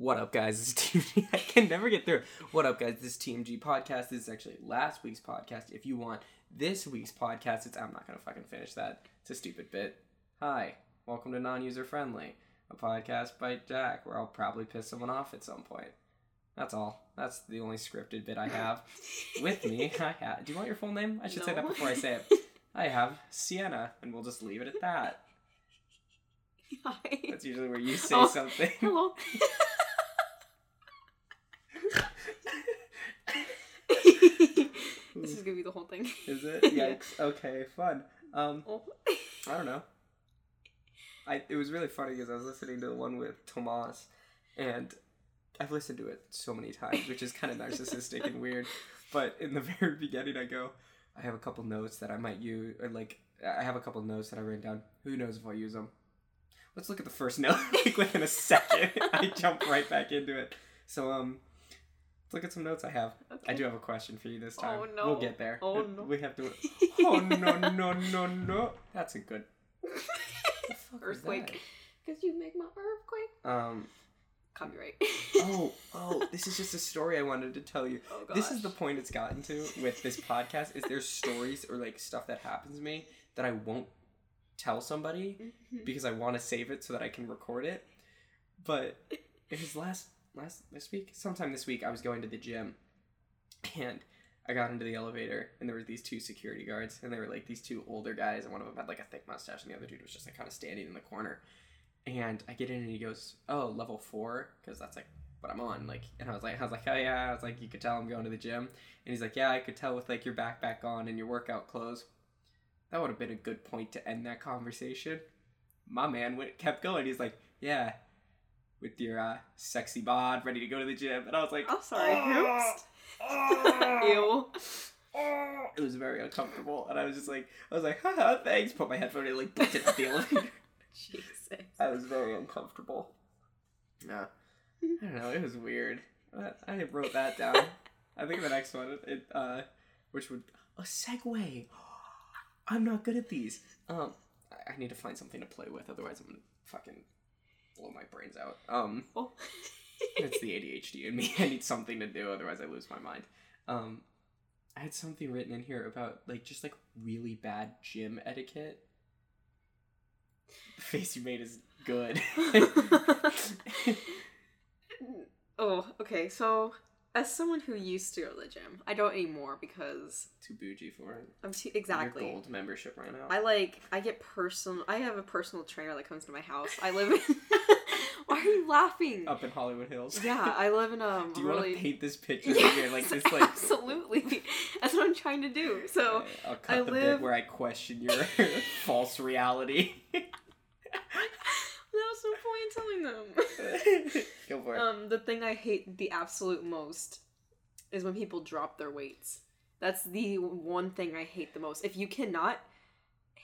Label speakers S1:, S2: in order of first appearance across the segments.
S1: What up, guys? This is TMG. I can never get through. What up, guys? This is TMG podcast. This is actually last week's podcast. If you want this week's podcast, it's I'm not gonna fucking finish that. It's a stupid bit. Hi, welcome to Non-User Friendly, a podcast by Jack, where I'll probably piss someone off at some point. That's all. That's the only scripted bit I have. With me, I have. Do you want your full name? I should say that before I say it. I have Sienna, and we'll just leave it at that.
S2: Hi.
S1: That's usually where you say
S2: Oh.
S1: something.
S2: Hello. This is gonna be the whole thing.
S1: Is it? Yikes. Okay, fun. Um,
S2: Oh.
S1: I don't know. I it was really funny because I was listening to the one with Tomas, and I've listened to it so many times, which is kind of narcissistic and weird. But in the very beginning, I go, I have a couple notes that I might use, or like I have a couple notes that I written down. Who knows if I'll use them? Let's look at the first note. like within a second, I jump right back into it. So um, look at some notes I have. I do have a question for you this time.
S2: Oh, no.
S1: We'll get there.
S2: Oh, no.
S1: We have to. Oh no no no no! That's a good. The fuck was
S2: Earthquake. Because you make my earthquake.
S1: Um.
S2: Copyright.
S1: Oh oh! This is just a story I wanted to tell you.
S2: Oh,
S1: This is the point it's gotten to with this podcast. Is there's stories or like stuff that happens to me that I won't tell somebody
S2: Mhm.
S1: because I want to save it so that I can record it. But it was last last this week, sometime this week, I was going to the gym, and I got into the elevator, and there were these two security guards, and they were like these two older guys, and one of them had like a thick mustache, and the other dude was just like kind of standing in the corner. And I get in, and he goes, "Oh, level four, because that's like what I'm on." Like, and I was like, I was like, "Oh yeah," I was like, "You could tell I'm going to the gym," and he's like, "Yeah, I could tell with like your backpack on and your workout clothes." That would have been a good point to end that conversation. My man went kept going. He's like, "Yeah, with your uh, sexy bod, ready to go to the gym," and I was like,
S2: I'm sorry.
S1: "Oh,
S2: Oops.
S1: oh,
S2: Ew.
S1: oh." It was very uncomfortable, and I was just like, I was like, Haha, thanks. Put my headphone in, like, booked it at the elevator.
S2: Jesus.
S1: I was very uncomfortable. Yeah. I don't know. It was weird. I wrote that down. I think the next one, it uh, which would a segue. I'm not good at these. Um, I, I need to find something to play with. Otherwise, I'm gonna fucking blow my brains out. Um,
S2: Oh.
S1: it's the ADHD in me. I need something to do. Otherwise, I lose my mind. Um, I had something written in here about like just like really bad gym etiquette. The face you made is good.
S2: oh, okay. So, as someone who used to go to the gym, I don't anymore because
S1: Too bougie for it.
S2: I'm too
S1: Your
S2: exactly.
S1: gold membership right now.
S2: I like I get personal. I have a personal trainer that comes to my house. I live in. Why are you laughing?
S1: Up in Hollywood Hills.
S2: Yeah, I live in um.
S1: Do you
S2: really...
S1: want to paint this picture
S2: Yes,
S1: again? Like this, like
S2: absolutely. That's what I'm trying to do. So
S1: I'll cut
S2: I
S1: the
S2: live-
S1: bit where I question your false reality.
S2: Point in telling them.
S1: Go for it.
S2: Um, the thing I hate the absolute most is when people drop their weights. That's the one thing I hate the most. If you cannot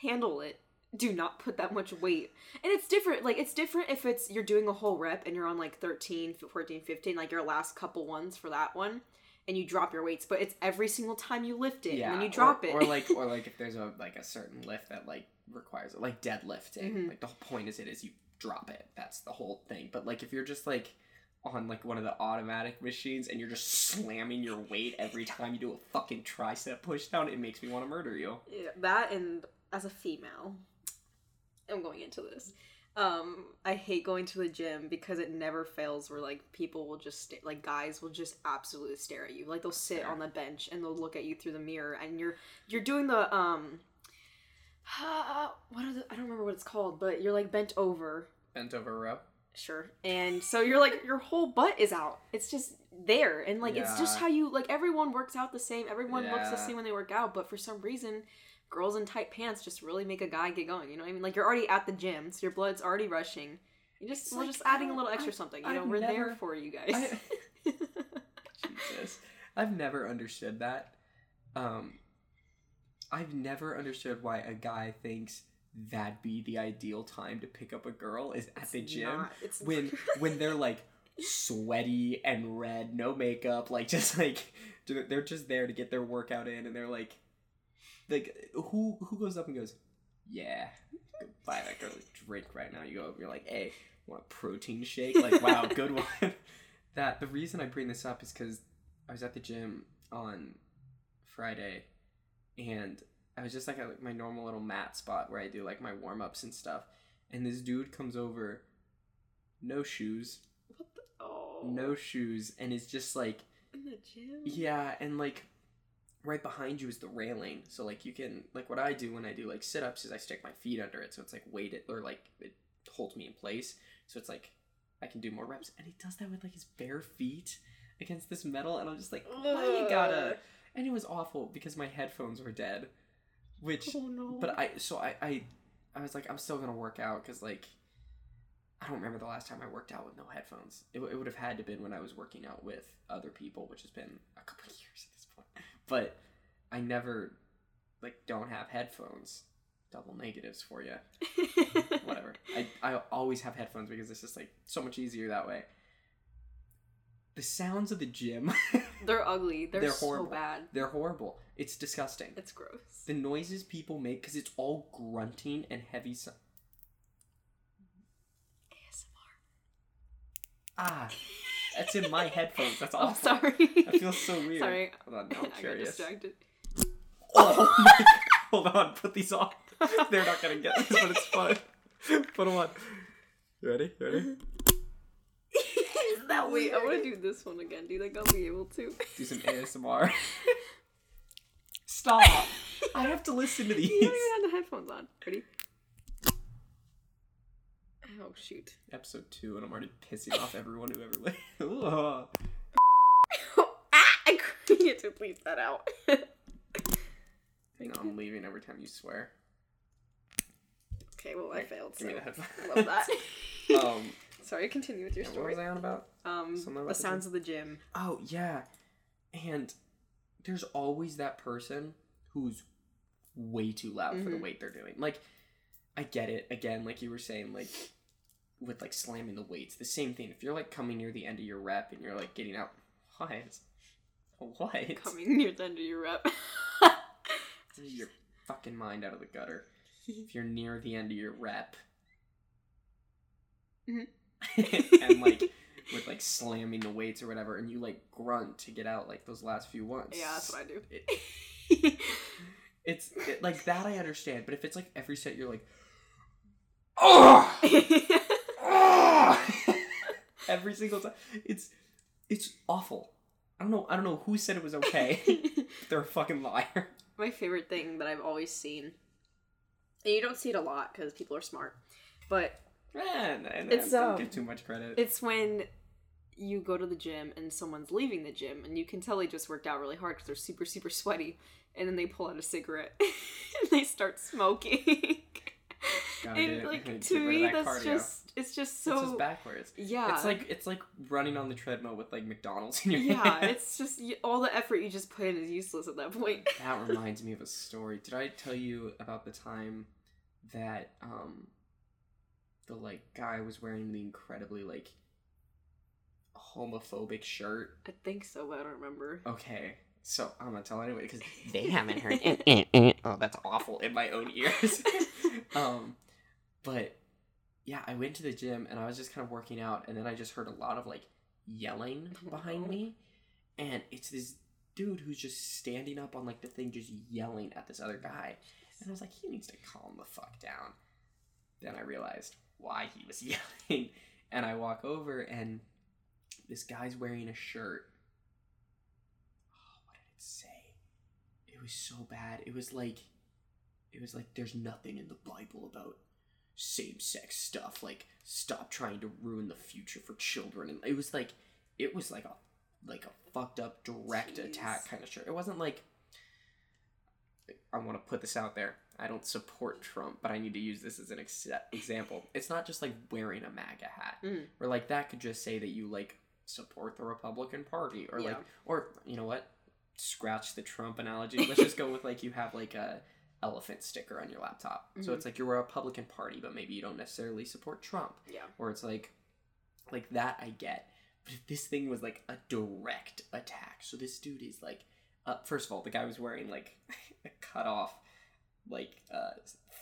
S2: handle it, do not put that much weight. And it's different. Like it's different if it's you're doing a whole rep and you're on like 13, 14, 15, like your last couple ones for that one and you drop your weights, but it's every single time you lift it and then you drop
S1: or,
S2: it.
S1: or like, or like if there's a like a certain lift that like requires it, like deadlifting.
S2: Mhm.
S1: Like the whole point is it is you drop it. That's the whole thing. But like if you're just like on like one of the automatic machines and you're just slamming your weight every time you do a fucking tricep push down, it makes me want to murder you.
S2: Yeah, that and as a female, I'm going into this. Um, I hate going to the gym because it never fails where like people will just sta- like guys will just absolutely stare at you. Like they'll sit on the bench and they'll look at you through the mirror and you're you're doing the um what are the I don't remember what it's called, but you're like bent over.
S1: Bent over row.
S2: Sure. And so you're like your whole butt is out. It's just there. And like it's just
S1: Yeah.
S2: how you like everyone works out the same. Everyone looks the
S1: Yeah.
S2: same when they work out, but for some reason girls in tight pants just really make a guy get going. You know what I mean? Like you're already at the gym, so your blood's already rushing. You just
S1: It's
S2: we're
S1: like,
S2: just adding a little
S1: don't-
S2: extra
S1: I've-
S2: something. You know,
S1: I've
S2: we're there
S1: never-
S2: for you guys.
S1: Jesus. I've never understood that. Um, I've never understood why a guy thinks that'd be the ideal time to pick up a girl is at the gym
S2: not. It's
S1: when when they're like sweaty and red, no makeup, like just like they're they're just there to get their workout in, and they're like, like who who goes up and goes, yeah, go buy that girl a drink right now. You go, you're like, hey, want a protein shake? Like, wow, good one. that the reason I bring this up is because I was at the gym on Friday, and I was just like at like, my normal little mat spot where I do like my warm ups and stuff, and this dude comes over, no shoes,
S2: What the? Oh.
S1: no shoes, and is just like
S2: In the gym.
S1: yeah, and like right behind you is the railing. So like you can like what I do when I do like sit ups is I stick my feet under it so it's like weighted or like it holds me in place. So it's like I can do more reps. And he does that with like his bare feet against this metal and I'm just like, why you gotta. And it was awful because my headphones were dead. Which
S2: Oh no.
S1: but I so I I, I was like I'm still gonna work out because like I don't remember the last time I worked out with no headphones. It, it would have had to been when I was working out with other people, which has been a couple of years at this point. But I never like don't have headphones. Double negatives for you. Whatever. I I always have headphones because it's just like so much easier that way. The sounds of the gym,
S2: They're ugly. They're,
S1: They're
S2: so
S1: horrible.
S2: bad.
S1: they're horrible. It's disgusting.
S2: It's gross.
S1: the noises people make because it's all grunting and heavy so-
S2: ASMR.
S1: ah that's in my headphones that's
S2: Oh,
S1: awful
S2: sorry.
S1: I feel so weird
S2: Sorry.
S1: hold on now
S2: I
S1: i'm
S2: got
S1: curious
S2: distracted.
S1: oh my God. hold on put these on they're not gonna get this but it's fun put them on you ready you ready
S2: that Wait, I want to do this one again. Do you think I'll be able to?
S1: do some asmr stop i have to listen to these
S2: You don't even have the headphones on. Ready? Oh shoot.
S1: episode two and i'm already pissing off everyone who ever li- Ooh.
S2: ah, I couldn't to bleep that out.
S1: Hang on, i'm leaving every time you swear
S2: okay, well I failed. So
S1: me the headphones
S2: love that.
S1: um
S2: Sorry, continue with your
S1: yeah, what
S2: story.
S1: was i on about
S2: Um,
S1: about
S2: the
S1: the
S2: sounds of the gym.
S1: Oh yeah, and there's always that person who's way too loud for the
S2: Mhm.
S1: weight they're doing. Like, I get it. Again, like you were saying, like with like slamming the weights, the same thing. If you're like coming near the end of your rep and you're like getting out, what? What?
S2: Coming near the end of your rep.
S1: your fucking mind out of the gutter. If you're near the end of your rep,
S2: Mhm.
S1: and like with like slamming the weights or whatever, and you like grunt to get out like those last few ones.
S2: yeah, that's what I do.
S1: It, it's it, like that I understand, but if it's like every set you're like, oh, every single time, it's it's awful. I don't know. I don't know who said it was okay. They're a fucking liar.
S2: My favorite thing that I've always seen, and you don't see it a lot because people are smart, but
S1: And
S2: It's,
S1: don't
S2: um,
S1: give too much credit.
S2: it's when you go to the gym and someone's leaving the gym and you can tell they just worked out really hard because they're super super sweaty and then they pull out a cigarette and they start smoking and like to me
S1: that
S2: that's
S1: cardio.
S2: just it's just so
S1: it's just backwards.
S2: yeah
S1: It's like it's like running on the treadmill with like McDonald's in your
S2: yeah
S1: hand.
S2: it's just all the effort you just put in is useless at that point
S1: That reminds me of a story. Did I tell you about the time that um the like guy was wearing the incredibly like homophobic shirt?
S2: i think so but i don't remember
S1: Okay. So I'm gonna tell anyway because they haven't heard oh, that's awful in my own ears. um, but yeah, I went to the gym and I was just kind of working out, and then I just heard a lot of like yelling behind me, and it's this dude who's just standing up on like the thing, just yelling at this other guy, and I was like, he needs to calm the fuck down. Then I realized why he was yelling, and I walk over and this guy's wearing a shirt. Oh, what did it say? It was so bad. It was like, it was like, there's nothing in the Bible about same-sex stuff. Like, stop trying to ruin the future for children. And it was like, it was like a, like a fucked up direct
S2: Jeez.
S1: attack kind of shirt. It wasn't like. I want to put this out there. I don't support Trump, but I need to use this as an ex- example. It's not just like wearing a MAGA hat,
S2: Mm.
S1: or like that could just say that you like support the Republican Party, or like, or you know what? Scratch the Trump analogy. Let's just go with like you have like a elephant sticker on your laptop. So
S2: Mhm.
S1: it's like you're a Republican Party, but maybe you don't necessarily support Trump,
S2: yeah
S1: or it's like, like that I get. But if this thing was like a direct attack, so this dude is like, uh, first of all, the guy was wearing like a cut off, like uh,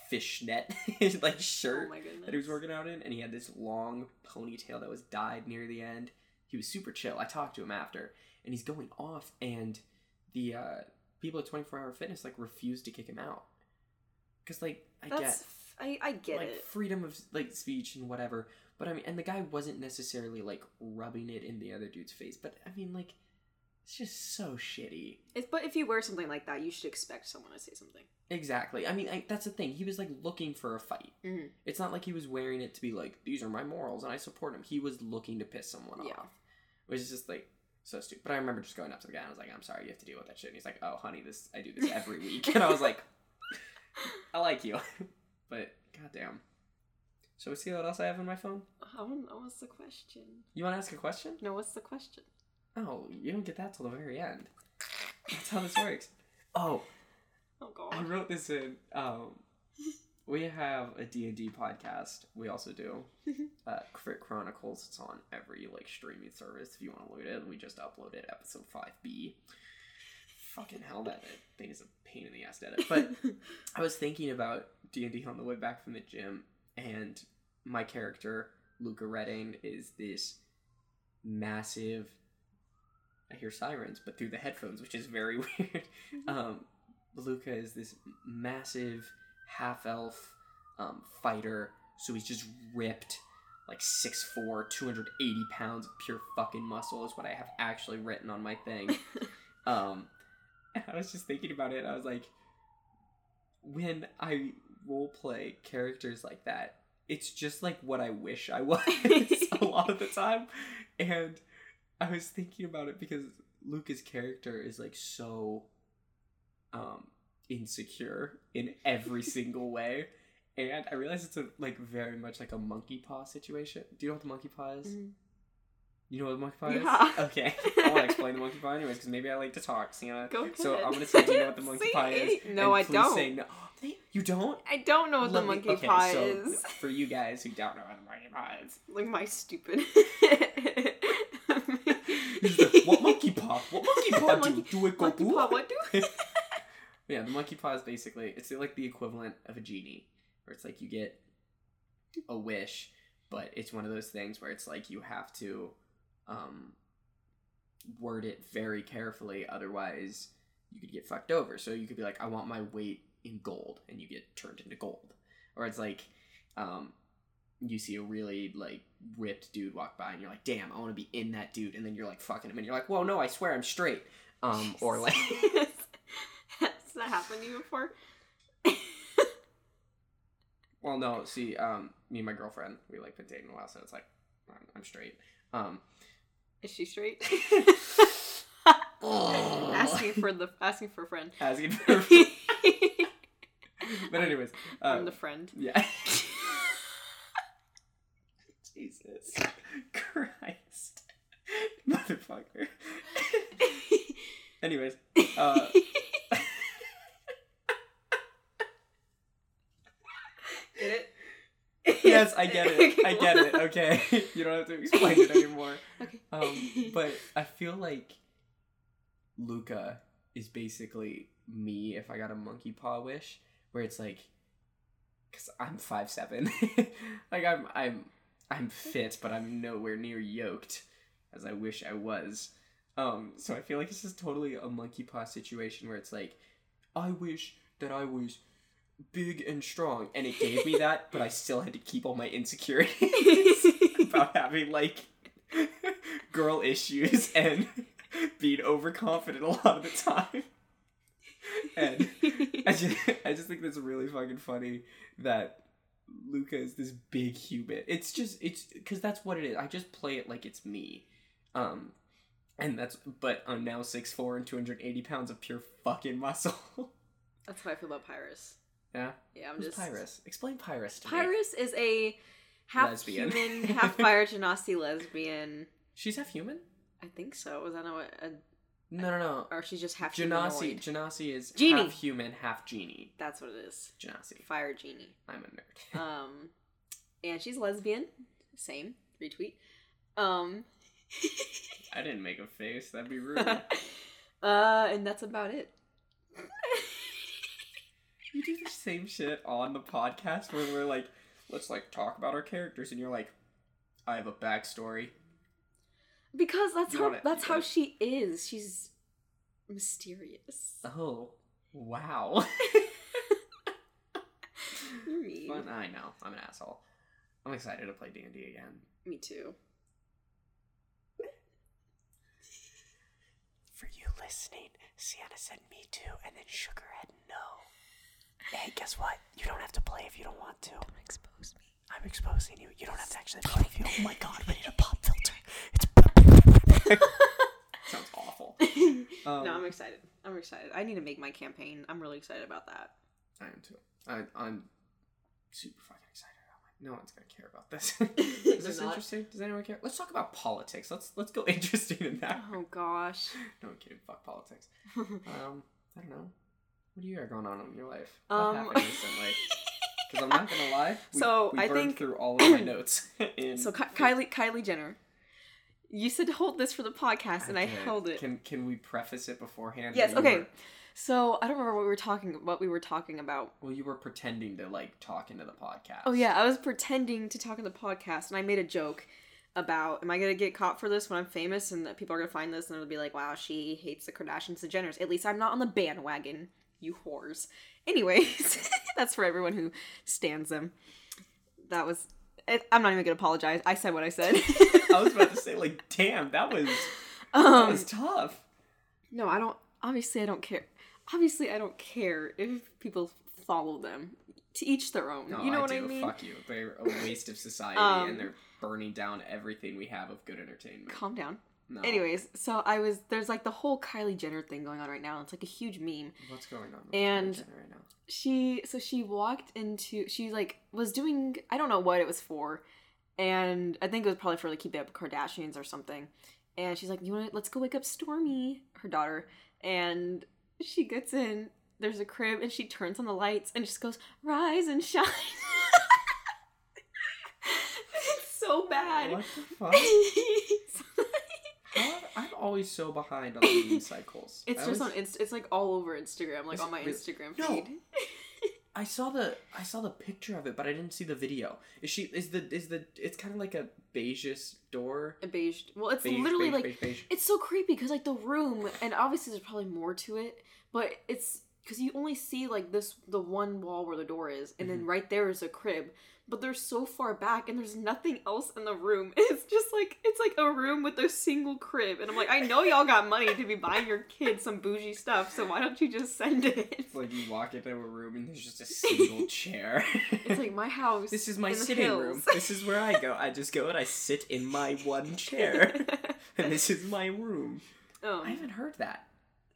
S1: fishnet like shirt
S2: Oh
S1: that he was working out in, and he had this long ponytail that was dyed near the end. He was super chill. I talked to him after, and he's going off, and the uh, people at Twenty Four Hour Fitness like refused to kick him out because like I
S2: That's
S1: get
S2: I I get
S1: like
S2: it.
S1: freedom of like speech and whatever, but I mean, and the guy wasn't necessarily like rubbing it in the other dude's face, but I mean, like it's just so shitty.
S2: If, but if you wear something like that, you should expect someone to say something.
S1: Exactly. I mean, I, that's the thing. He was like looking for a fight.
S2: Mhm.
S1: It's not like he was wearing it to be like, these are my morals and I support him. He was looking to piss someone
S2: Yeah.
S1: off, which is just like so stupid. But I remember just going up to the guy and I was like, I'm sorry, you have to deal with that shit. And he's like, Oh, honey, this I do this every week. And I was like, I like you, but goddamn. So we see what else I have on my phone?
S2: I want, what's the question?
S1: You want to ask a question?
S2: No, what's the question?
S1: Oh, you don't get that till the very end. That's how this works. Oh,
S2: Oh
S1: I
S2: god.
S1: wrote this in. Um, we have a D&D podcast. We also do uh, Crit Chronicles. It's on every like streaming service if you want to load it. We just uploaded episode 5B. Fucking hell, that thing is a pain in the ass to edit. But I was thinking about D&D on the way back from the gym, and my character, Luca Redding, is this massive... I hear sirens, but through the headphones, which is very weird. Um, Luca is this massive half elf um, fighter, so he's just ripped, like 6'4", 280 pounds of pure fucking muscle is what I have actually written on my thing. um, and I was just thinking about it. I was like, when I role play characters like that, it's just like what I wish I was a lot of the time. And I was thinking about it because Luca's character is like so um insecure in every single way. And I realize it's a like very much like a monkey paw situation. Do you know what the monkey paw is?
S2: Mhm.
S1: You know what the monkey paw
S2: Yeah.
S1: is? Okay. I want to explain the monkey paw anyways because maybe I like to talk, Sienna.
S2: Go
S1: So. I'm gonna say, do you know what the monkey paw is?
S2: No, I don't.
S1: Say no. You don't?
S2: I don't know what the
S1: Let me-
S2: monkey
S1: okay,
S2: pie
S1: so
S2: is.
S1: For you guys who don't know what the monkey paw is,
S2: Like my stupid.
S1: He's the, what monkey paw? What monkey paw do?
S2: Monkey-
S1: Do it go
S2: monkey
S1: boo?
S2: paw, what do?
S1: Yeah, the monkey paw is basically it's like the equivalent of a genie, where it's like you get a wish, but it's one of those things where it's like you have to um, word it very carefully, otherwise you could get fucked over. So you could be like, I want my weight in gold, and you get turned into gold, or it's like um, you see a really like ripped dude walk by, and you're like, damn, I want to be in that dude, and then you're like fucking him, and you're like, whoa, no, I swear I'm straight. Um, or like.
S2: Has that happened to you before?
S1: Well, no. See, um, me and my girlfriend, we like been dating a while, so it's like I'm, I'm straight. Um,
S2: Is she straight?
S1: Oh.
S2: asking for the asking for a friend.
S1: asking for. a friend. but anyways, uh,
S2: I'm the friend.
S1: yeah. Jesus Christ, motherfucker. anyways, uh,
S2: Get it?
S1: yes, I get it. I get it. Okay, you don't have to explain it anymore.
S2: Okay.
S1: Um, but I feel like Luca is basically me if I got a monkey paw wish, where it's like, because I'm five seven, like I'm I'm I'm fit, but I'm nowhere near yoked as I wish I was. Um, so I feel like this is totally a monkey paw situation where it's like, I wish that I was big and strong, and it gave me that, but I still had to keep all my insecurities about having like girl issues and being overconfident a lot of the time. And I just, I just think that's really fucking funny that Luca is this big human. It's just it's because that's what it is. I just play it like it's me, um, and that's but I'm now six four and two hundred eighty pounds of pure fucking muscle.
S2: That's how I feel about Pyrus.
S1: yeah,
S2: Yeah, I'm
S1: who's
S2: just
S1: Pyrus? Explain Pyrus to me.
S2: Pyrus is a half
S1: Lesbian.
S2: human, half fire genasi lesbian.
S1: She's half human.
S2: I think so. Was that what? A,
S1: No, no, no.
S2: or she's just half
S1: Genasi? Genasi is
S2: Genie.
S1: half human, half genie.
S2: That's what it is.
S1: Genasi.
S2: Fire genie.
S1: I'm a nerd.
S2: Um, and she's lesbian. Same. Retweet. Um.
S1: I didn't make a face. That'd be rude.
S2: uh, and that's about it.
S1: You do the same shit on the podcast where we're like, let's like talk about our characters, and you're like, I have a backstory.
S2: Because that's
S1: You
S2: how
S1: wanna-
S2: that's how
S1: wanna-
S2: she is. She's mysterious.
S1: Oh, wow.
S2: You're mean.
S1: Fun. I know. I'm an asshole. I'm excited to play D and D again.
S2: Me too.
S1: For you listening, Sienna said me too, and then shook her head no. Hey, guess what? You don't have to play if you don't want to.
S2: Don't expose me.
S1: I'm exposing you. You don't have to actually play if you. Oh my god, we need a pop filter. It's. Sounds awful. Um,
S2: no, I'm excited. I'm excited. I need to make my campaign. I'm really excited about that.
S1: I am too. I, I'm super fucking excited. my- No one's gonna care about this. Is this
S2: not.
S1: interesting? Does anyone care? Let's talk about politics. Let's let's go interesting in that.
S2: Oh gosh.
S1: No, I'm kidding. Fuck politics. Um, I don't know. What do you got going on in your life?
S2: Um,
S1: What happened recently? Because I'm not gonna lie. We,
S2: So,
S1: we
S2: I
S1: burned
S2: think-
S1: through all of my notes. In
S2: so Ky- Kylie Kylie Jenner, you said to hold this for the podcast, and I
S1: Okay,
S2: held it.
S1: Can can we preface it beforehand?
S2: Yes. Okay.
S1: were-
S2: So I don't remember what we were talking what we were talking about.
S1: well, you were pretending to like talk into the podcast.
S2: Oh yeah, I was pretending to talk in the podcast, and I made a joke about, am I gonna get caught for this when I'm famous, and that people are gonna find this, and it'll be like, wow, she hates the Kardashians, the Jenners. At least I'm not on the bandwagon, you whores. Anyways, that's for everyone who stands them. That was. It, I'm not even gonna apologize. I said what I said.
S1: I was about to say like, damn, that was that
S2: um,
S1: was tough.
S2: no, I don't. Obviously, I don't care. Obviously, I don't care if people follow them. To each their own.
S1: No,
S2: you know
S1: I
S2: what
S1: do.
S2: I mean?
S1: Fuck you. They're a waste of society,
S2: Um,
S1: and they're burning down everything we have of good entertainment.
S2: Calm down.
S1: No.
S2: Anyways, so I was there's like the whole Kylie Jenner thing going on right now. It's like a huge meme.
S1: what's going on?
S2: And-
S1: right now?
S2: She so she walked into she like was doing I don't know what it was for, and I think it was probably for like keeping up Kardashians or something. And she's like, "You want to let's go wake up Stormi, her daughter." And she gets in. There's a crib, and she turns on the lights and just goes, "Rise and shine." it's so bad.
S1: What the fuck? Always so behind on the cycles.
S2: It's
S1: I
S2: just on
S1: always-
S2: Inst- it's like all over Instagram, like
S1: Is
S2: on my
S1: really?
S2: Instagram
S1: No. I saw the I saw the picture of it, but I didn't see the video. Is she is the is the it's kind of like a beigeish door.
S2: A beige. Well, it's
S1: Beige,
S2: literally
S1: beige,
S2: like
S1: beige, beige.
S2: it's so creepy because like the room, and obviously there's probably more to it, but it's because you only see like this the one wall where the door is, and
S1: Mm-hmm.
S2: then right there is a crib. But they're so far back, and there's nothing else in the room. It's just like it's like a room with a single crib, and I'm like, I know y'all got money to be buying your kids some bougie stuff, so why don't you just send it?
S1: It's like you walk into a room and there's just a single chair.
S2: It's like my house.
S1: this is my
S2: in
S1: sitting
S2: hills.
S1: room. This is where I go. I just go and I sit in my one chair, and this is my room.
S2: Oh.
S1: I haven't heard that.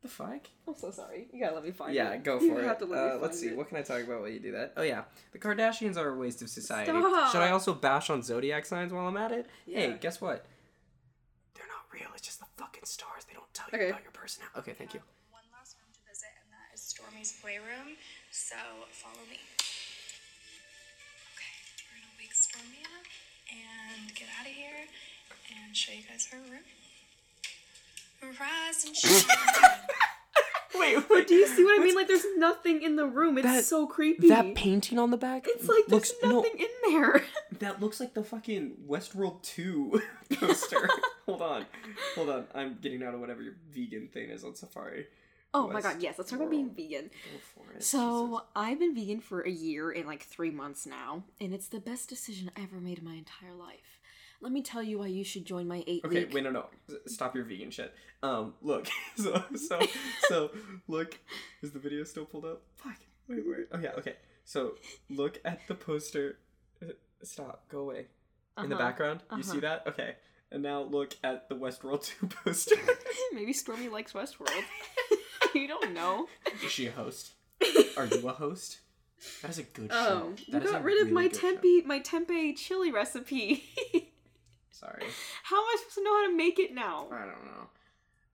S1: The fuck?
S2: I'm so sorry. You gotta let me find
S1: Yeah,
S2: it.
S1: Yeah, go
S2: You
S1: for
S2: have
S1: it.
S2: to let me
S1: Uh,
S2: find
S1: let's see.
S2: it.
S1: What can I talk about while you do that? Oh yeah, the Kardashians are a waste of society.
S2: Stop.
S1: Should I also bash on zodiac signs while I'm at it?
S2: Yeah.
S1: Hey, guess what? They're not real. It's just the fucking stars. They don't tell you
S2: Okay.
S1: about your personality. Okay, thank you.
S3: One last room to visit, and that is Stormi's playroom. So follow me. Okay, we're gonna wake Stormy up and get out of here and show you guys her room. Rise and shine.
S1: Wait,
S2: But do you see what I mean? Like, there's nothing in the room. It's
S1: That-
S2: so creepy.
S1: that painting on the back?
S2: it's like there's
S1: looks no.
S2: nothing in there.
S1: That looks like the fucking Westworld 2 poster. hold on. Hold on. I'm getting out of whatever your vegan thing is on Safari.
S2: Oh my god, yes. Let's talk about being vegan.
S1: Go for it.
S2: So I've been vegan for a year and like three months now, and it's the best decision I ever made in my entire life. Let me tell you why you should join my eight
S1: Okay,
S2: week.
S1: wait, no, no. Stop your vegan shit. Um, look. So, so, so, look. Is the video still pulled up? Fuck. Wait, wait. Oh, yeah, okay. So, look at the poster. Uh, Stop. Go away. In the
S2: Uh-huh.
S1: background. You see
S2: Uh-huh.
S1: that? Okay. And now look at the Westworld 2 poster.
S2: Maybe Stormi likes Westworld. you don't know.
S1: is she a host? Are you a host? That is a good show.
S2: Oh, you got rid of my
S1: show.
S2: tempeh my tempeh chili recipe.
S1: Sorry.
S2: How am I supposed to know how to make it now?
S1: I don't know.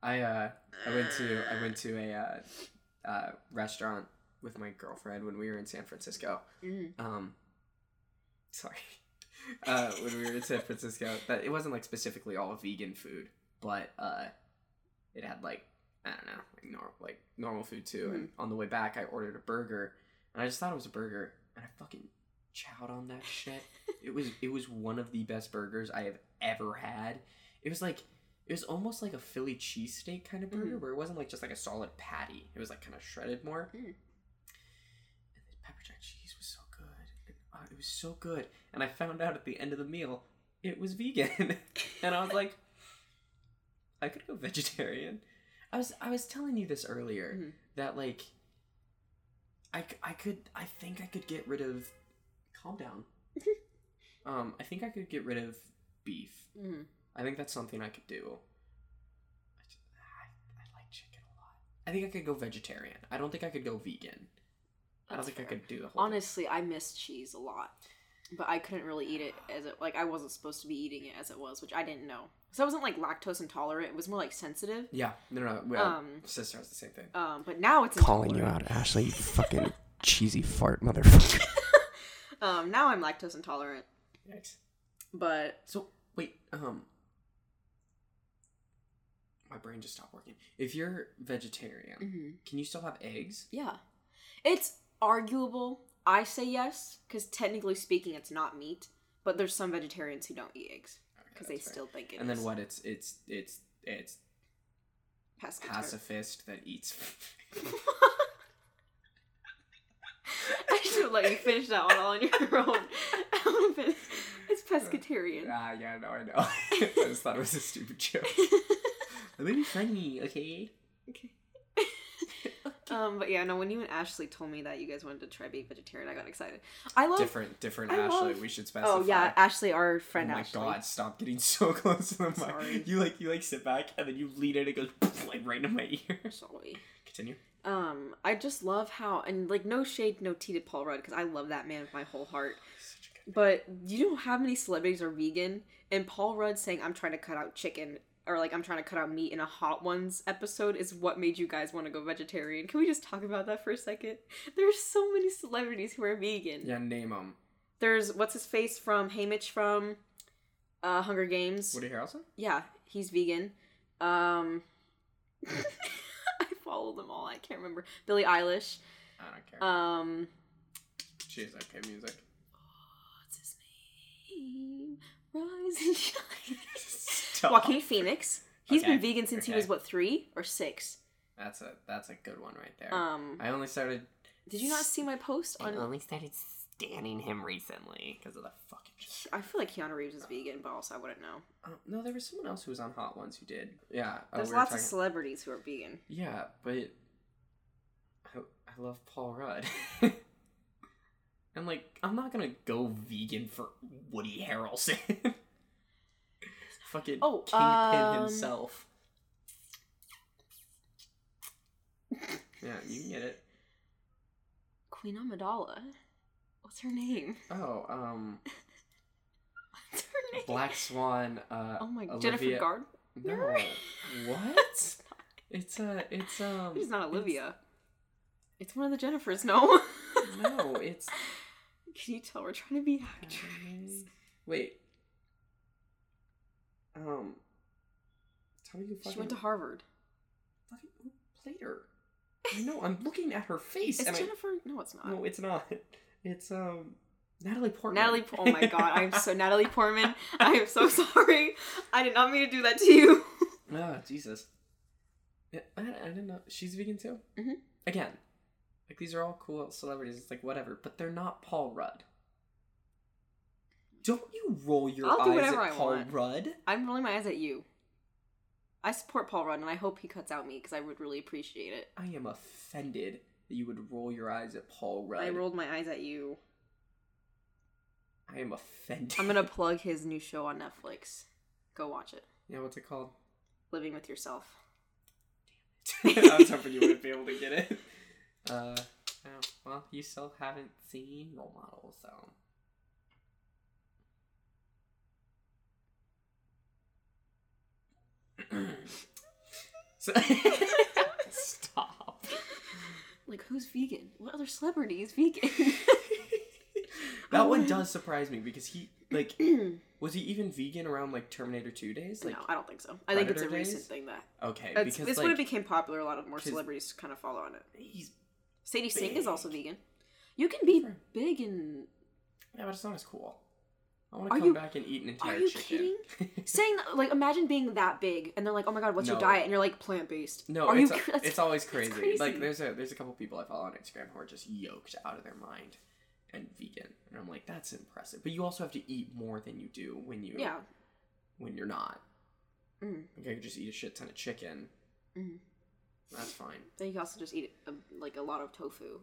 S1: I uh I went to I went to a uh, uh restaurant with my girlfriend when we were in San Francisco.
S2: Mm.
S1: Um sorry. Uh when we were in San Francisco, that it wasn't like specifically all vegan food, but uh it had like I don't know, like normal like normal food too. And on the way back I ordered a burger and I just thought it was a burger, and I fucking chowed on that shit. it was it was one of the best burgers I have ever had. It was like it was almost like a Philly cheesesteak kind of burger,
S2: Mhm.
S1: where it wasn't like just like a solid patty. It was like kind of shredded more.
S2: Mm.
S1: And the pepper jack cheese was so good. It, uh, it was so good, and I found out at the end of the meal it was vegan, and I was like, I could go vegetarian. I was I was telling you this earlier
S2: Mhm.
S1: that like I, I could I think I could get rid of calm down. um I think I could get rid of beef.
S2: Mhm.
S1: I think that's something I could do. I, just, I, I like chicken a lot. I think I could go vegetarian. I don't think I could go vegan. I don't
S2: That's
S1: think I could do the whole thing.
S2: Honestly, I miss cheese a lot, but I couldn't really eat it as it like I wasn't supposed to be eating it as it was, which I didn't know. So I wasn't like lactose intolerant. It was more like sensitive.
S1: Yeah, no, no, well,
S2: Um,
S1: sister has the same thing.
S2: Um, but now it's
S1: Calling you out, Ashley, you fucking cheesy fart motherfucker.
S2: Um, now I'm lactose intolerant,
S1: Yikes.
S2: but
S1: So wait, um, my brain just stopped working. If you're vegetarian,
S2: mhm.
S1: can you still have eggs?
S2: yeah, it's arguable. I say yes because technically speaking, it's not meat. But there's some vegetarians who don't eat eggs
S1: Okay,
S2: because they
S1: fair.
S2: still think it
S1: And then what? It's it's it's it's pacifist that eats.
S2: I should have let you finish that one all on your own. it's pescatarian.
S1: ah, yeah, no, I know. I just thought it was a stupid joke. Let me be funny, okay?
S2: okay. Um, but yeah, no. When you and Ashley told me that you guys wanted to try being vegetarian, I got excited. I love.
S1: Different, different
S2: I
S1: Ashley.
S2: love-
S1: We should specify.
S2: Oh yeah, Ashley, our friend. Ashley.
S1: Oh my
S2: Ashley.
S1: god! Stop getting so close to the mic.
S2: Sorry.
S1: You like you like sit back and then you lean in. It goes like right into my ear.
S2: Sorry.
S1: Continue.
S2: Um, I just love how and like no shade, no tea to Paul Rudd because I love that man with my whole heart.
S1: Such a good.
S2: But you know how many celebrities are vegan? And Paul Rudd saying I'm trying to cut out chicken or like I'm trying to cut out meat in a Hot Ones episode is what made you guys want to go vegetarian. Can we just talk about that for a second? There's so many celebrities who are vegan.
S1: Yeah, name them.
S2: There's what's his face from Haymitch from uh Hunger Games.
S1: Woody Harrelson.
S2: Yeah, he's vegan. Um follow them all. I can't remember. Billie Eilish.
S1: I don't care.
S2: Um
S1: she has okay music.
S2: what's his name? Rise and shine.
S1: Stop.
S2: Joaquin Phoenix. He's
S1: Okay,
S2: been vegan since he was what three or six.
S1: That's a that's a good one right there.
S2: Um,
S1: I only started.
S2: did you not see my post
S1: I
S2: on?
S1: only started standing him recently because of the fucking.
S2: I feel like Keanu Reeves is vegan, but also I wouldn't know.
S1: Uh, no, there was someone else who was on Hot Ones who did. Yeah, uh,
S2: There's
S1: we
S2: lots of celebrities who are vegan.
S1: Yeah, but I, I love Paul Rudd. and like, I'm not gonna go vegan for Woody Harrelson. Fucking
S2: Oh,
S1: Kingpin
S2: um,
S1: himself. yeah, you can get it.
S2: Queen Amidala. What's her name?
S1: Oh, um,
S2: What's her name?
S1: Black Swan. Uh,
S2: Oh my,
S1: Olivia...
S2: Jennifer Gardner.
S1: No, what? It's uh, it's um.
S2: It's not Olivia. It's one of the Jennifers. No.
S1: No, it's
S2: Can you tell we're trying to be actors?
S1: Wait. Um. Tell me you fucking.
S2: She went to Harvard.
S1: fucking who played her? Know. I'm looking at her face.
S2: It's
S1: and I-
S2: Jennifer. No, it's not.
S1: no, it's not. It's um. Natalie Portman.
S2: Natalie. Oh my god, I'm so Natalie Portman. I am so sorry. I did not mean to do that to you.
S1: Oh Jesus. I, I didn't know she's vegan too.
S2: Mhm.
S1: Again, like these are all cool celebrities. It's like whatever, but they're not Paul Rudd. Don't you roll your
S2: I'll
S1: eyes at
S2: I
S1: Paul
S2: want.
S1: Rudd?
S2: I'm rolling my eyes at you. I support Paul Rudd, and I hope he cuts out me because I would really appreciate it.
S1: I am offended you would roll your eyes at Paul Rudd.
S2: I rolled my eyes at you.
S1: I am offended.
S2: I'm gonna plug his new show on Netflix. Go watch it.
S1: yeah, what's it called?
S2: Living with Yourself.
S1: I was hoping you wouldn't be able to get it. Uh, oh, well, you still haven't seen Role Model, so. so stop.
S2: Like, who's vegan? What other celebrity is vegan?
S1: That um, one does surprise me because he like was he even vegan around like Terminator Two days? Like
S2: no, I don't think so. I think it's a
S1: Predator
S2: recent thing that
S1: okay, because
S2: it's
S1: like
S2: when it became popular. A lot of more celebrities kind of follow on it.
S1: he's
S2: Sadie Sink is also vegan. You can be big and
S1: Yeah, but it's not as cool. I want
S2: Are
S1: to come
S2: you-
S1: back and eat an entire
S2: you
S1: chicken.
S2: saying that, like imagine being that big and they're like, oh my god, what's your diet? And you're like plant based.
S1: no,
S2: Are
S1: it's,
S2: you?
S1: a- it's always
S2: that's
S1: crazy.
S2: crazy.
S1: Like there's a there's a couple people I follow on Instagram who are just yoked out of their mind and vegan, and I'm like that's impressive. But you also have to eat more than you do when you
S2: yeah.
S1: when you're not.
S2: Mm.
S1: Like I could just eat a shit ton of chicken.
S2: Mhm.
S1: That's fine.
S2: Then you can also just eat a, like a lot of tofu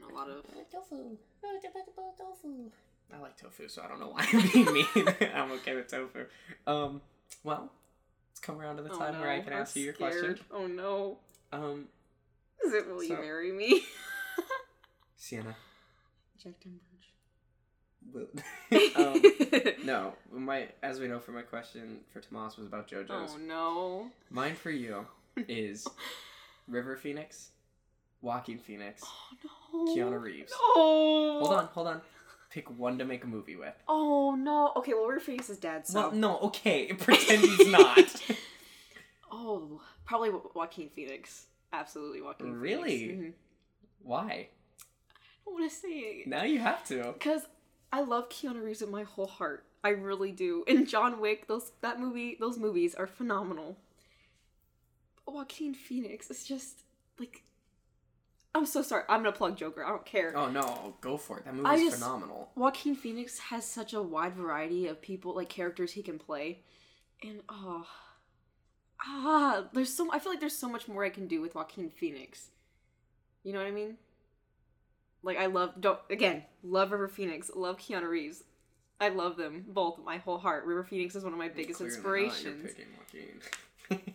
S2: and a lot of.
S1: tofu. tofu. I like tofu, so I don't know why I'm being mean. I'm okay with tofu. Um, well, let's come around to the
S2: Oh,
S1: time where I can
S2: I'm
S1: ask you your question.
S2: Oh no!
S1: Um,
S2: Is it will you marry me?
S1: Sienna.
S2: Jack Denbridge.
S1: Will- um, no, my as we know from my question for Tomas was about JoJo's.
S2: Oh no!
S1: Mine for you is River Phoenix, Joaquin Phoenix,
S2: Oh no!
S1: Keanu Reeves.
S2: No!
S1: Hold on, hold on. Pick one to make a movie with.
S2: Oh no! Okay, well Rufus is dead, dad, so.
S1: Well, no, okay. Pretend he's not.
S2: Oh, probably Joaquin Phoenix. Absolutely Joaquin
S1: Really?
S2: Phoenix. Mhm.
S1: Why?
S2: I don't want to say it.
S1: Now you have to.
S2: Because I love Keanu Reeves with my whole heart. I really do. And John Wick, those that movie, those movies are phenomenal. Joaquin Phoenix is just like. I'm so sorry. I'm gonna plug Joker. I don't care.
S1: Oh no, go for it. That
S2: I
S1: movie's
S2: just-
S1: phenomenal.
S2: Joaquin Phoenix has such a wide variety of people, like characters he can play, and oh, ah, there's so I feel like there's so much more I can do with Joaquin Phoenix. You know what I mean? Like I love don't again love River Phoenix, love Keanu Reeves. I love them both with my whole heart. River Phoenix is one of my biggest
S1: Clearly not,
S2: inspirations.
S1: You're picking Joaquin.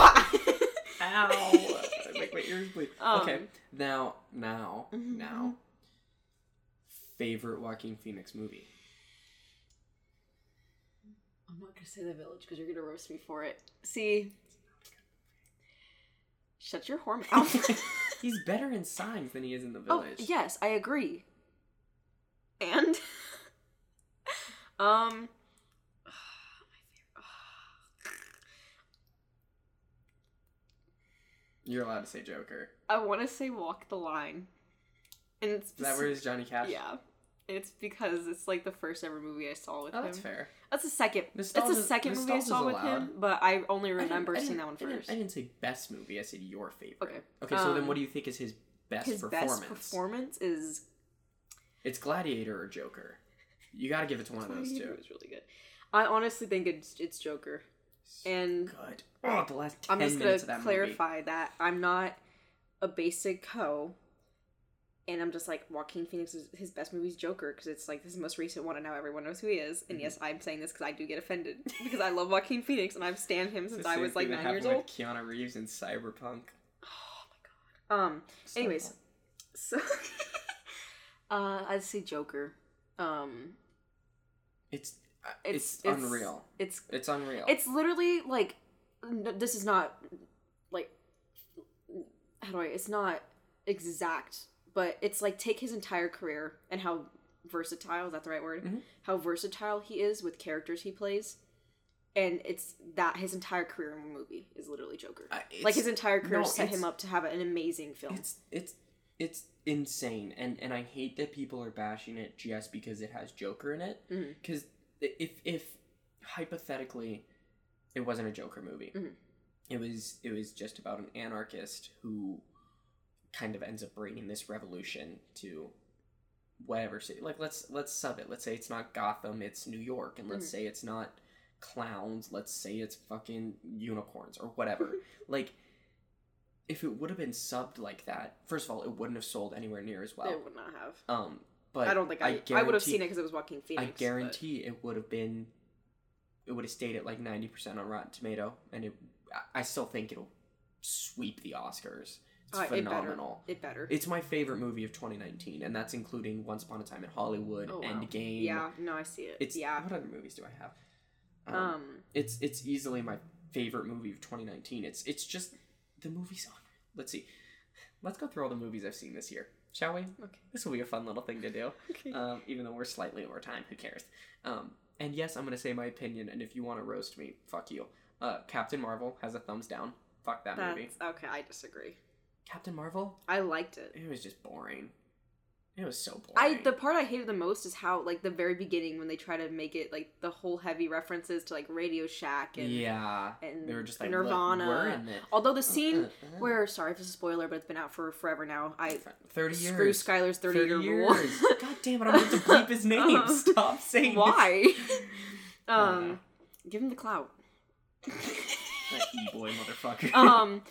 S1: Ow! Make my ears bleed. okay,
S2: Um,
S1: now, now,
S2: Mhm,
S1: now. Favorite Joaquin Phoenix movie?
S2: I'm not gonna say The Village because you're gonna roast me for it. See, shut your whore mouth.
S1: He's better in Signs than he is in The Village.
S2: Oh,
S1: Village.
S2: yes, I agree. And um
S1: You're allowed to say Joker.
S2: I want to say Walk the Line. And it's
S1: Is that where is Johnny Cash?
S2: Yeah. It's because it's like the first ever movie I saw with
S1: Oh,
S2: him.
S1: that's fair.
S2: That's the second.
S1: Nostalgia-
S2: the second movie I saw with
S1: allowed.
S2: him, but I only remember
S1: I
S2: seeing that one first.
S1: I didn't- I didn't say best movie. I said your favorite.
S2: Okay.
S1: Okay. So then,
S2: Um,
S1: what do you think is his best
S2: His
S1: performance?
S2: best performance is
S1: It's Gladiator or Joker. You got to give it to one of those two.
S2: It was really good. I honestly think it's it's Joker. And
S1: Good. Oh, the last 10
S2: I'm just gonna clarify that I'm not a basic hoe, and I'm just like Joaquin Phoenix is his best movie's Joker because it's like this most recent one and now everyone knows who he is. And
S1: Mhm.
S2: yes, I'm saying this because I do get offended because I love Joaquin Phoenix and I've stand him since I was like nine years old.
S1: Keanu Reeves in Cyberpunk.
S2: Oh my god. Um.
S1: So-
S2: Anyways, so uh, I'd say Joker. Um.
S1: it's
S2: It's-
S1: it's, unreal.
S2: It's
S1: It's unreal.
S2: It's literally like this is not like how do I? It's not exact, but it's like take his entire career and how versatile is that the right word?
S1: Mhm.
S2: How versatile he is with characters he plays, and it's that his entire career in a movie is literally Joker.
S1: Uh,
S2: like his entire career
S1: no,
S2: set him up to have an amazing film.
S1: It's it's it's insane, and and I hate that people are bashing it just because it has Joker in it. Because if if hypothetically, it wasn't a Joker movie,
S2: Mhm.
S1: it was it was just about an anarchist who kind of ends up bringing this revolution to whatever city. Like let's let's sub it. Let's say it's not Gotham, it's New York, and let's
S2: Mhm.
S1: say it's not clowns. Let's say it's fucking unicorns or whatever. like if it would have been subbed like that, first of all, it wouldn't have sold anywhere near as well.
S2: it would not have.
S1: Um, but
S2: I don't think I. I, would have seen it because it was Joaquin Phoenix.
S1: I
S2: but-
S1: guarantee it would have been. It would have stayed at like ninety percent on Rotten Tomato, and it. I- I still think it'll sweep the Oscars. It's
S2: Uh, it better.
S1: phenomenal.
S2: It better.
S1: It's my favorite movie of 2019, and that's including Once Upon a Time in Hollywood,
S2: Oh, wow.
S1: Endgame.
S2: yeah. No, I see it.
S1: It's
S2: yeah.
S1: What other movies do I have? Um,
S2: Um.
S1: it's it's easily my favorite movie of 2019. It's it's just the movies. On. Let's see. Let's go through all the movies I've seen this year, shall we?
S2: Okay.
S1: This will be a fun little thing to do.
S2: Okay.
S1: Um, even though we're slightly over time, who cares? Um, and yes, I'm gonna say my opinion. And if you want to roast me, fuck you. Uh, Captain Marvel has a thumbs down. Fuck that movie.
S2: Okay. I disagree.
S1: Captain Marvel.
S2: I liked it.
S1: It was just boring. It was so boring.
S2: I the part I hated the most is how like the very beginning when they try to make it like the whole heavy references to like Radio Shack and
S1: yeah,
S2: and
S1: they were just like "Look,
S2: Nirvana.
S1: we're in it.
S2: Although the scene
S1: Uh, uh, uh.
S2: where sorry if it's a spoiler, but it's been out for forever now. I
S1: thirty years.
S2: screw Skylar's thirty,
S1: 30
S2: year
S1: years.
S2: rule.
S1: God damn it! I'm going to bleep his name.
S2: Uh-huh.
S1: Stop saying
S2: Why?
S1: Uh.
S2: um, give him the clout.
S1: That e boy motherfucker.
S2: um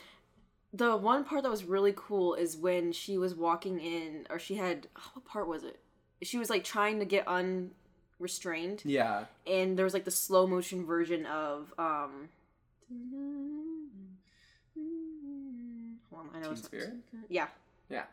S2: the one part that was really cool is when she was walking in or she had oh, what part was it she was like trying to get unrestrained
S1: yeah.
S2: and there was like the slow motion version of um Hold on, I know
S1: Teen
S2: it's
S1: Spirit?
S2: Yeah,
S1: Yeah.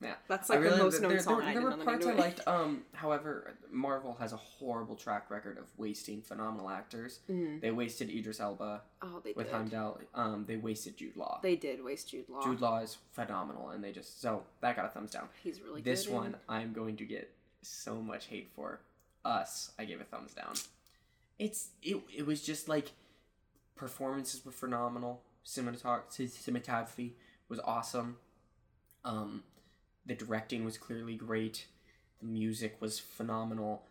S1: Yeah.
S2: that's
S1: I
S2: like
S1: really,
S2: the most known
S1: there,
S2: song.
S1: There,
S2: I
S1: there were parts I
S2: name of it.
S1: liked. Um, however, Marvel has a horrible track record of wasting phenomenal actors.
S2: Mhm.
S1: They wasted Idris Elba
S2: Oh, they
S1: with
S2: did.
S1: Heimdall. Um, they wasted Jude Law.
S2: They did waste Jude Law.
S1: Jude Law is phenomenal, and they just so that got a thumbs down.
S2: He's really
S1: this
S2: good.
S1: one, I'm going to get so much hate for. Us, I gave a thumbs down. It's it. It was just like performances were phenomenal. Cinematog- cinematography was awesome. Um, the directing was clearly great. The music was phenomenal.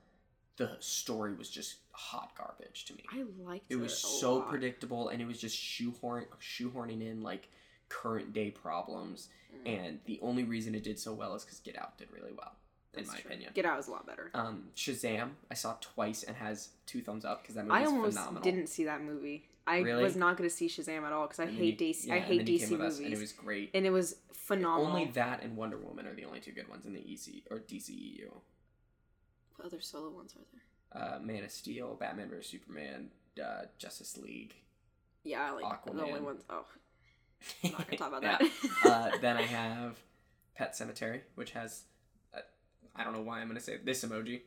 S1: The story was just hot garbage to me.
S2: I liked it.
S1: It was so
S2: lot.
S1: predictable, and it was just shoehorn shoehorning in like current day problems.
S2: Mm.
S1: And the only reason it did so well is because Get Out did really well, in my
S2: true.
S1: opinion.
S2: Get Out is a lot better.
S1: Um, Shazam, I saw twice and has two thumbs up because that movie is phenomenal.
S2: I
S1: is
S2: almost
S1: phenomenal.
S2: didn't see that movie. I
S1: Really?
S2: was not going to see Shazam at all because I
S1: And then
S2: hate
S1: you-
S2: DC.
S1: yeah,
S2: I hate DC
S1: came us,
S2: movies,
S1: and it was great.
S2: and it was phenomenal.
S1: Only that and Wonder Woman are the only two good ones in the EC or DCEU.
S2: What other solo ones are there?
S1: Uh, Man of Steel, Batman vs Superman, uh, Justice League.
S2: Yeah, like the only ones. Oh, I'm not gonna talk about that.
S1: uh, then I have Pet Sematary, which has uh, I don't know why I'm gonna say this emoji,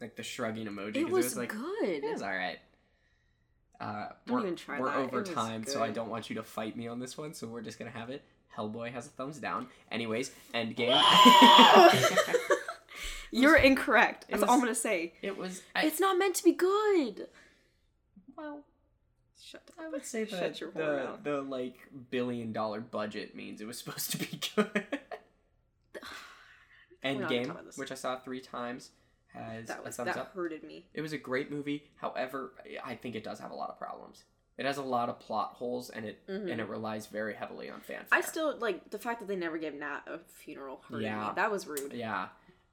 S1: like the shrugging emoji.
S2: It was
S1: like
S2: good.
S1: it was all right. Uh,
S2: Don't
S1: we're,
S2: even try
S1: we're
S2: that.
S1: over time, so I don't want you to fight me on this one. So we're just gonna have it. Hellboy has a thumbs down. Anyways, Endgame.
S2: You're incorrect. That's all I'm gonna say.
S1: it was. I,
S2: It's not meant to be good.
S1: well.
S2: Shut
S1: I would say
S2: Shut
S1: that
S2: your whore
S1: the the like billion dollar budget means it was supposed to be good.
S2: We're not gonna talk
S1: Endgame, which I saw three times, has
S2: That
S1: a thumbs
S2: that
S1: up.
S2: hurted me.
S1: It was a great movie. However, I think it does have a lot of problems. It has a lot of plot holes, and it
S2: Mhm.
S1: and it relies very heavily on fanfare.
S2: I still like the fact that they never gave Nat a funeral.
S1: Yeah.
S2: me. that was rude.
S1: yeah.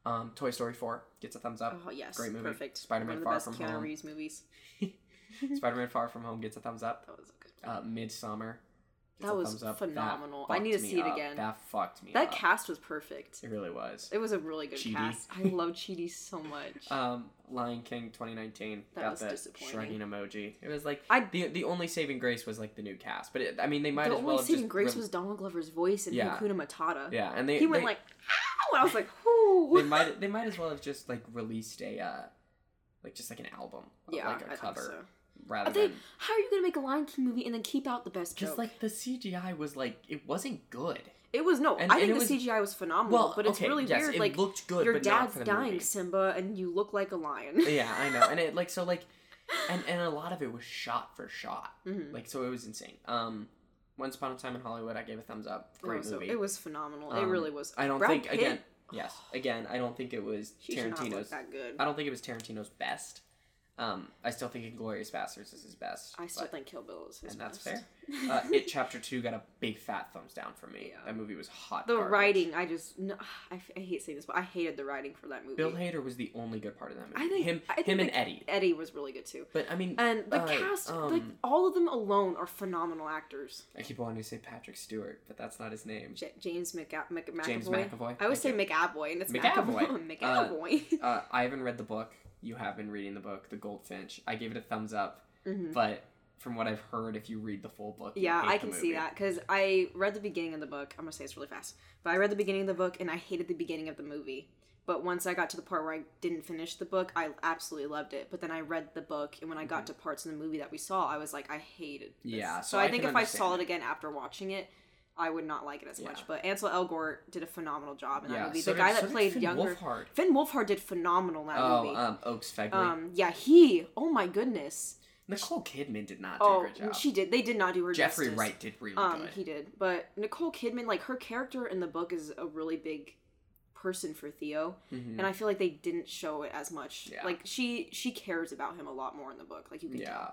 S1: Um, Toy Story four gets a thumbs up.
S2: Oh yes,
S1: Great movie.
S2: perfect.
S1: Spider-Man
S2: One of the
S1: Far
S2: best
S1: From
S2: Keanu
S1: Home.
S2: Reeves movies.
S1: Spider-Man Far From Home gets a thumbs up.
S2: That was a good.
S1: Uh, Midsommar.
S2: That was phenomenal.
S1: That
S2: I need to see it
S1: up.
S2: again.
S1: That fucked me
S2: That
S1: up.
S2: cast was perfect.
S1: It really was.
S2: It was a really good
S1: Chidi.
S2: cast. I love Chidi so much.
S1: Um, Lion King 2019
S2: That
S1: got
S2: was
S1: the
S2: disappointing.
S1: shrugging emoji. It was like
S2: I-
S1: the the only saving grace was like the new cast, but it, I mean they might
S2: the
S1: as well The
S2: only
S1: have
S2: saving grace
S1: re-
S2: was Donald Glover's voice and
S1: Yeah.
S2: Hakuna Matata.
S1: yeah, and they
S2: he went like, "Ow!" and I was like, "Whoo!"
S1: they might they might as well have just like released a uh like just like an album
S2: yeah,
S1: like a
S2: I think
S1: cover
S2: so.
S1: Rather
S2: they,
S1: than
S2: how are you gonna make a Lion King movie and then keep out the best
S1: because like the CGI was like it wasn't good.
S2: it was no.
S1: and-
S2: I
S1: and
S2: think the
S1: was-
S2: CGI was phenomenal,
S1: Well,
S2: but it's
S1: okay,
S2: really
S1: yes,
S2: weird.
S1: It
S2: Like
S1: looked good,
S2: your dad's dying,
S1: movie.
S2: Simba, and you look like a lion.
S1: yeah, I know, and it like so like, and and a lot of it was shot for shot,
S2: Mhm.
S1: like so it was insane. Um, Once Upon a Time in Hollywood, I gave a thumbs up. Great
S2: Oh, so
S1: movie.
S2: it was phenomenal. it
S1: Um,
S2: really was.
S1: I don't
S2: Brad
S1: think
S2: Pitt,
S1: again. Yes, again, I don't think it was
S2: She should not look
S1: Tarantino's.
S2: that good.
S1: I don't think it was Tarantino's best. Um, I still think Inglourious Basterds is his best.
S2: I still
S1: but-
S2: think Kill Bill is his best.
S1: and that's fair. Uh, it Chapter Two got a big fat thumbs down from me.
S2: Yeah.
S1: That movie was hot.
S2: the
S1: garbage.
S2: writing, I just no, I, f- I hate saying this, but I hated the writing for that movie.
S1: Bill Hader was the only good part of that movie.
S2: I think
S1: him,
S2: I think
S1: him and Eddie.
S2: Eddie was really good too.
S1: But I mean,
S2: And the
S1: uh,
S2: cast, like
S1: um,
S2: all of them alone, are phenomenal actors.
S1: I keep wanting to say Patrick Stewart, but that's not his name.
S2: J- James McA- Mc- McAvoy.
S1: James McAvoy.
S2: I always say McAvoy, and it's
S1: McAvoy.
S2: McAvoy. McAvoy.
S1: Uh, I haven't read the book. You have been reading the book, The Goldfinch. I gave it a thumbs up,
S2: Mhm.
S1: but from what I've heard, if you read the full book,
S2: Yeah, I can see that because I read the beginning of the book. I'm gonna say it's really fast, but I read the beginning of the book and I hated the beginning of the movie. But once I got to the part where I didn't finish the book, I absolutely loved it. But then I read the book, and when I got to parts in the movie that we saw, I was like, I hated. This.
S1: Mm-hmm. Yeah,
S2: So,
S1: so
S2: I,
S1: I
S2: think if I saw
S1: that.
S2: it again after watching it, I would not like it as
S1: Yeah.
S2: much. But Ansel Elgort did a phenomenal job in that
S1: Yeah,
S2: movie.
S1: so
S2: the guy
S1: so
S2: that
S1: did
S2: played
S1: Finn
S2: younger
S1: Wolfhard.
S2: Finn Wolfhard did phenomenal in that
S1: Oh,
S2: movie.
S1: um, Oaks Fegley.
S2: Um, yeah, he. Oh my goodness.
S1: Nicole Kidman did not do
S2: Oh,
S1: a great job.
S2: she did. They did not do her job.
S1: Jeffrey
S2: justice.
S1: Wright did really
S2: Um,
S1: good.
S2: he did, but Nicole Kidman, like her character in the book, is a really big person for Theo,
S1: Mhm.
S2: and I feel like they didn't show it as much.
S1: Yeah.
S2: Like she she cares about him a lot more in the book. Like you can
S1: yeah.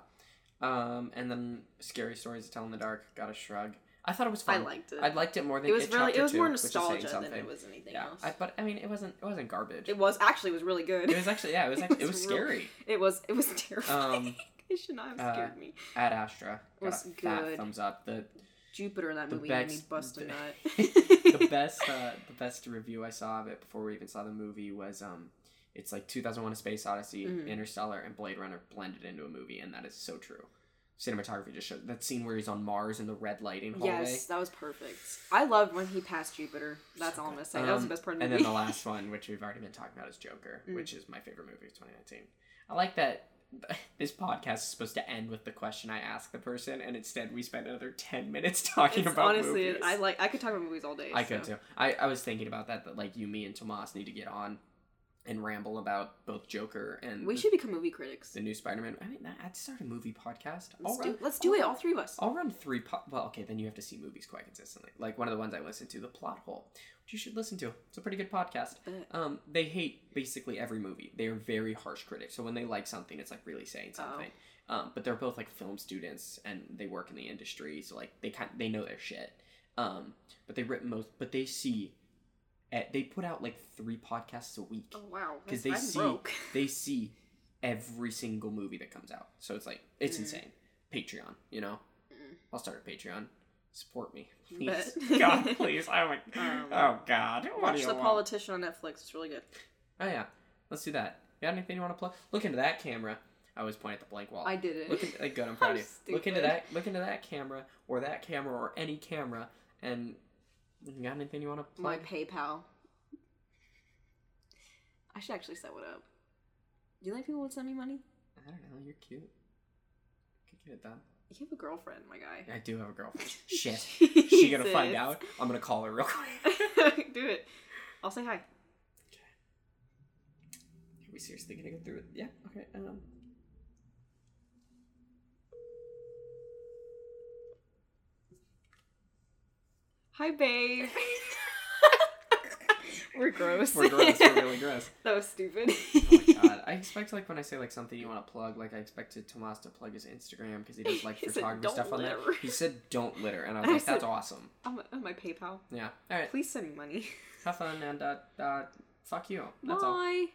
S2: tell.
S1: Um, and then scary stories to tell in the dark. Got a shrug. I thought it was fun.
S2: I liked it.
S1: I liked it more than
S2: it was really it was
S1: Two,
S2: more
S1: which is saying
S2: nostalgia than it was anything
S1: Yeah,
S2: else.
S1: I, but I mean, it wasn't. It wasn't garbage.
S2: it was actually it was really good.
S1: It was actually yeah. It was actually, it was
S2: real-
S1: scary.
S2: It was it was terrifying.
S1: Um,
S2: it should not have
S1: uh,
S2: scared me.
S1: Ad Astra got
S2: Was good.
S1: thumbs up. The
S2: Jupiter in that movie made me
S1: best-
S2: bust a nut.
S1: the best uh, the best review I saw of it before we even saw the movie was um it's like 2001: A Space Odyssey,
S2: Mhm.
S1: Interstellar, and Blade Runner blended into a movie, and that is so true. Cinematography just showed that scene where he's on Mars in the red lighting hallway.
S2: Yes, that was perfect. I loved when he passed Jupiter. That's all I'm gonna say. that was the
S1: Um,
S2: best part of the
S1: And
S2: movie.
S1: then the last one, which we've already been talking about, is Joker,
S2: Mm.
S1: which is my favorite movie of 2019. I like that this podcast is supposed to end with the question I ask the person, and instead we spend another 10 minutes talking
S2: It's
S1: about
S2: honestly,
S1: movies.
S2: I like. I could talk about movies all day.
S1: I could too. I, I was thinking about that, that like you, me, and Tomas need to get on and ramble about both Joker and
S2: We
S1: the,
S2: should become movie critics.
S1: the new Spider-Man. I mean, I'd start a movie podcast.
S2: Let's
S1: I'll
S2: do.
S1: run-
S2: Let's do
S1: I'll
S2: it.
S1: run-
S2: All three of us.
S1: I'll run three. Po- well, okay, then you have to see movies quite consistently. Like one of the ones I listen to, The Plot Hole, which you should listen to. It's a pretty good podcast. Um, they hate basically every movie. They are very harsh critics. So when they like something, it's like really saying
S2: Oh.
S1: something. Um, but they're both like film students and they work in the industry, so like they kind they know their shit. Um, but they written most, but they see, at, they put out like three podcasts a week.
S2: Oh wow.
S1: because they
S2: I'm
S1: see
S2: broke.
S1: they see every single movie that comes out. So it's like it's
S2: Mm.
S1: insane. Patreon, you know.
S2: Mm.
S1: I'll start a Patreon. Support me, please. God, please. Oh my.
S2: Um,
S1: oh God. What
S2: Watch The
S1: want?
S2: Politician on Netflix. It's really good.
S1: Oh yeah, let's do that. You got anything you want to plug? Look into that camera. I always point at the blank wall.
S2: I did it.
S1: Look at, like, good. I'm proud
S2: I'm
S1: of you. Look into that. Look into that camera, or that camera, or any camera, and you got anything you want to
S2: play?
S1: My?
S2: PayPal. I should actually set one up. Do you think people would send me money?
S1: I don't know. You're cute. Could get it done.
S2: You have a girlfriend, my guy.
S1: I do have a girlfriend. Shit. She gonna find out. I'm gonna call her real quick.
S2: Do it. I'll say hi. Okay.
S1: Are we seriously gonna go through it? Yeah. Okay. Um.
S2: Hi, babe. We're gross.
S1: We're gross. We're really gross.
S2: that was stupid.
S1: Oh my god. I expect like when I say like something you want to plug, like I expected Tomas to plug his Instagram because he does like
S2: He
S1: photography
S2: "Don't
S1: stuff on there. He said don't litter, and I was like, that's
S2: said-
S1: awesome.
S2: on, my, on my PayPal.
S1: Yeah. All right.
S2: Please send me money.
S1: Have fun and uh, uh fuck you. That's all.
S2: Bye.